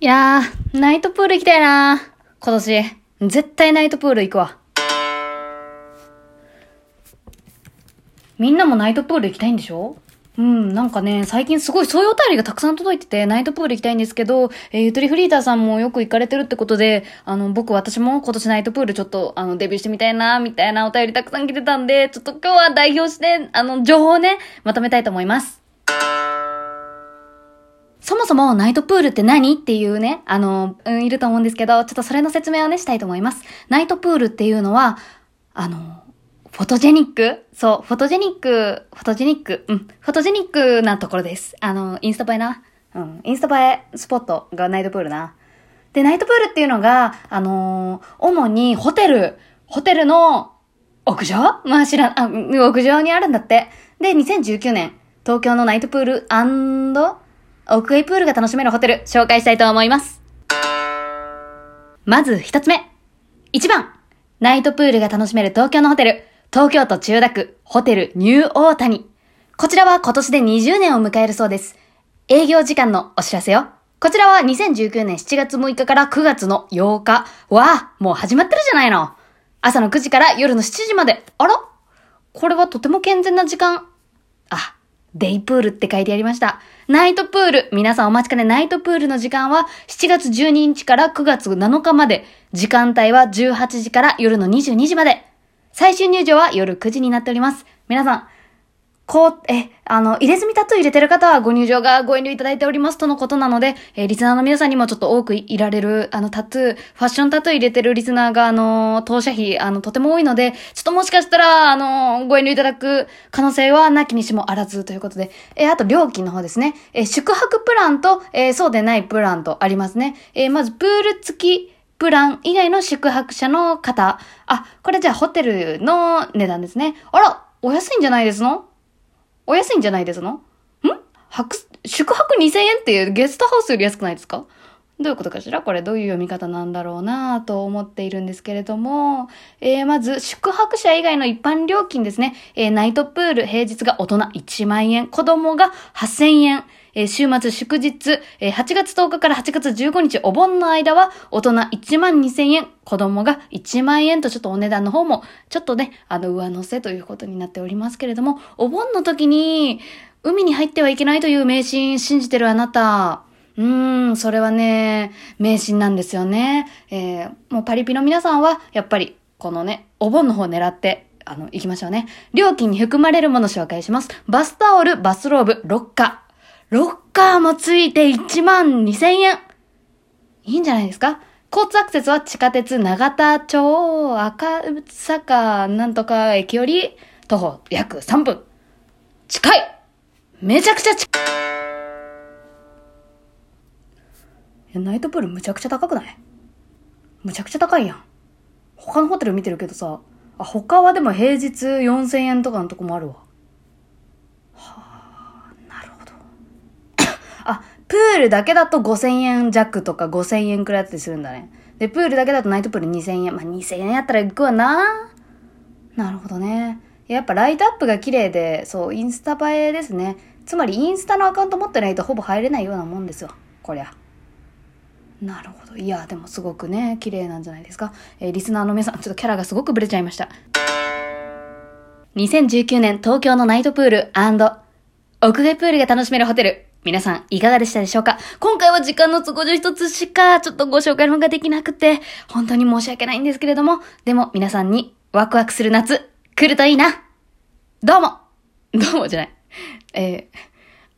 いやー、ナイトプール行きたいなー今年。絶対ナイトプール行くわ。みんなもナイトプール行きたいんでしょ？うん、なんかね、最近すごいそういうお便りがたくさん届いてて、ナイトプール行きたいんですけど、えー、ゆとりフリーターさんもよく行かれてるってことで、あの、僕、私も今年ナイトプールちょっと、あの、デビューしてみたいな、みたいなお便りたくさん来てたんで、ちょっと今日は代表して、あの、情報をね、まとめたいと思います。そもナイトプールって何っていうね、あの、うん、いると思うんですけど、ちょっとそれの説明をね、したいと思います。ナイトプールっていうのは、あの、フォトジェニック？そう、フォトジェニック、フォトジェニック、うん、フォトジェニックなところです。あの、インスタ映えな。うん、インスタ映えスポットがナイトプールな。で、ナイトプールっていうのが、あのー、主にホテル、ホテルの屋上？まあ知らん、あ、屋上にあるんだって。で、2019年、東京のナイトプール屋外プールが楽しめるホテル、紹介したいと思います。まず一つ目。一番、ナイトプールが楽しめる東京のホテル、東京都千代田区、ホテルニューオータニ。こちらは今年で20年を迎えるそうです。営業時間のお知らせよ。こちらは2019年7月6日から9月の8日。わあ、もう始まってるじゃないの。朝の9時から夜の7時まで。あら？これはとても健全な時間。あ、デイプールって書いてありました。ナイトプール。皆さんお待ちかねナイトプールの時間は7月12日から9月7日まで。時間帯は18時から夜の22時まで。最終入場は夜9時になっております。皆さん、こう、え、あの、入れ墨タトゥー入れてる方はご入場がご遠慮いただいておりますとのことなので、えー、リスナーの皆さんにもちょっと多くいられる、あの、タトゥー、ファッションタトゥー入れてるリスナーが、あの、当社費、あの、とても多いので、ちょっともしかしたら、あの、ご遠慮いただく可能性はなきにしもあらずということで、えー、あと料金の方ですね。えー、宿泊プランと、え、そうでないプランとありますね。え、まず、プール付き、プラン以外の宿泊者の方。あ、これじゃあホテルの値段ですね。あら、お安いんじゃないですの？お安いんじゃないですの？ん、宿泊2000円っていうゲストハウスより安くないですか？どういうことかしら？これどういう読み方なんだろうなと思っているんですけれども、えー、まず、宿泊者以外の一般料金ですね。えー、ナイトプール平日が大人1万円、子供が8000円、えー、週末祝日、えー、8月10日から8月15日お盆の間は大人1万2000円、子供が1万円とちょっとお値段の方もちょっとね、あの上乗せということになっておりますけれども、お盆の時に海に入ってはいけないという迷信信じてるあなた、うーん、それはね、迷信なんですよね。えー、もうパリピの皆さんは、やっぱり、このね、お盆の方を狙って、あの、行きましょうね。料金に含まれるもの紹介します。バスタオル、バスローブ、ロッカー。ロッカーもついて1万2000円。いいんじゃないですか？交通アクセスは地下鉄長田町赤坂なんとか駅より徒歩約3分。近いめちゃくちゃ近いナイトプールむちゃくちゃ高くない？むちゃくちゃ高いやん。他のホテル見てるけどさ、あ、他はでも平日4000円とかのとこもあるわ。はあ、なるほど。あ、プールだけだと5000円弱とか5000円くらいだったりするんだね。で、プールだけだとナイトプール2000円。まあ、2000円やったら行くわな。なるほどね。やっぱライトアップが綺麗で、そう、インスタ映えですね。つまりインスタのアカウント持ってないとほぼ入れないようなもんですよ。こりゃ。なるほど。いや、でもすごくね、綺麗なんじゃないですか。えー、リスナーの皆さん、ちょっとキャラがすごくブレちゃいました。2019年東京のナイトプール屋外プールが楽しめるホテル。皆さん、いかがでしたでしょうか？今回は時間の都合上一つしか、ちょっとご紹介の方ができなくて、本当に申し訳ないんですけれども、でも皆さんにワクワクする夏、来るといいな。どうもどうもじゃない。えー、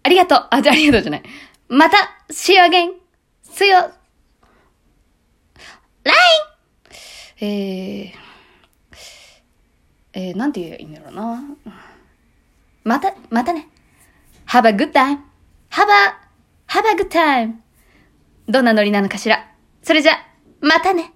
ありがとうあ、じゃありがとうじゃない。また !See you again! See you! ラインえー、えー、なんて言えばいいんだろうな。また、またね。Have a good time. Have a, have a good time. どんなノリなのかしら。それじゃ、またね。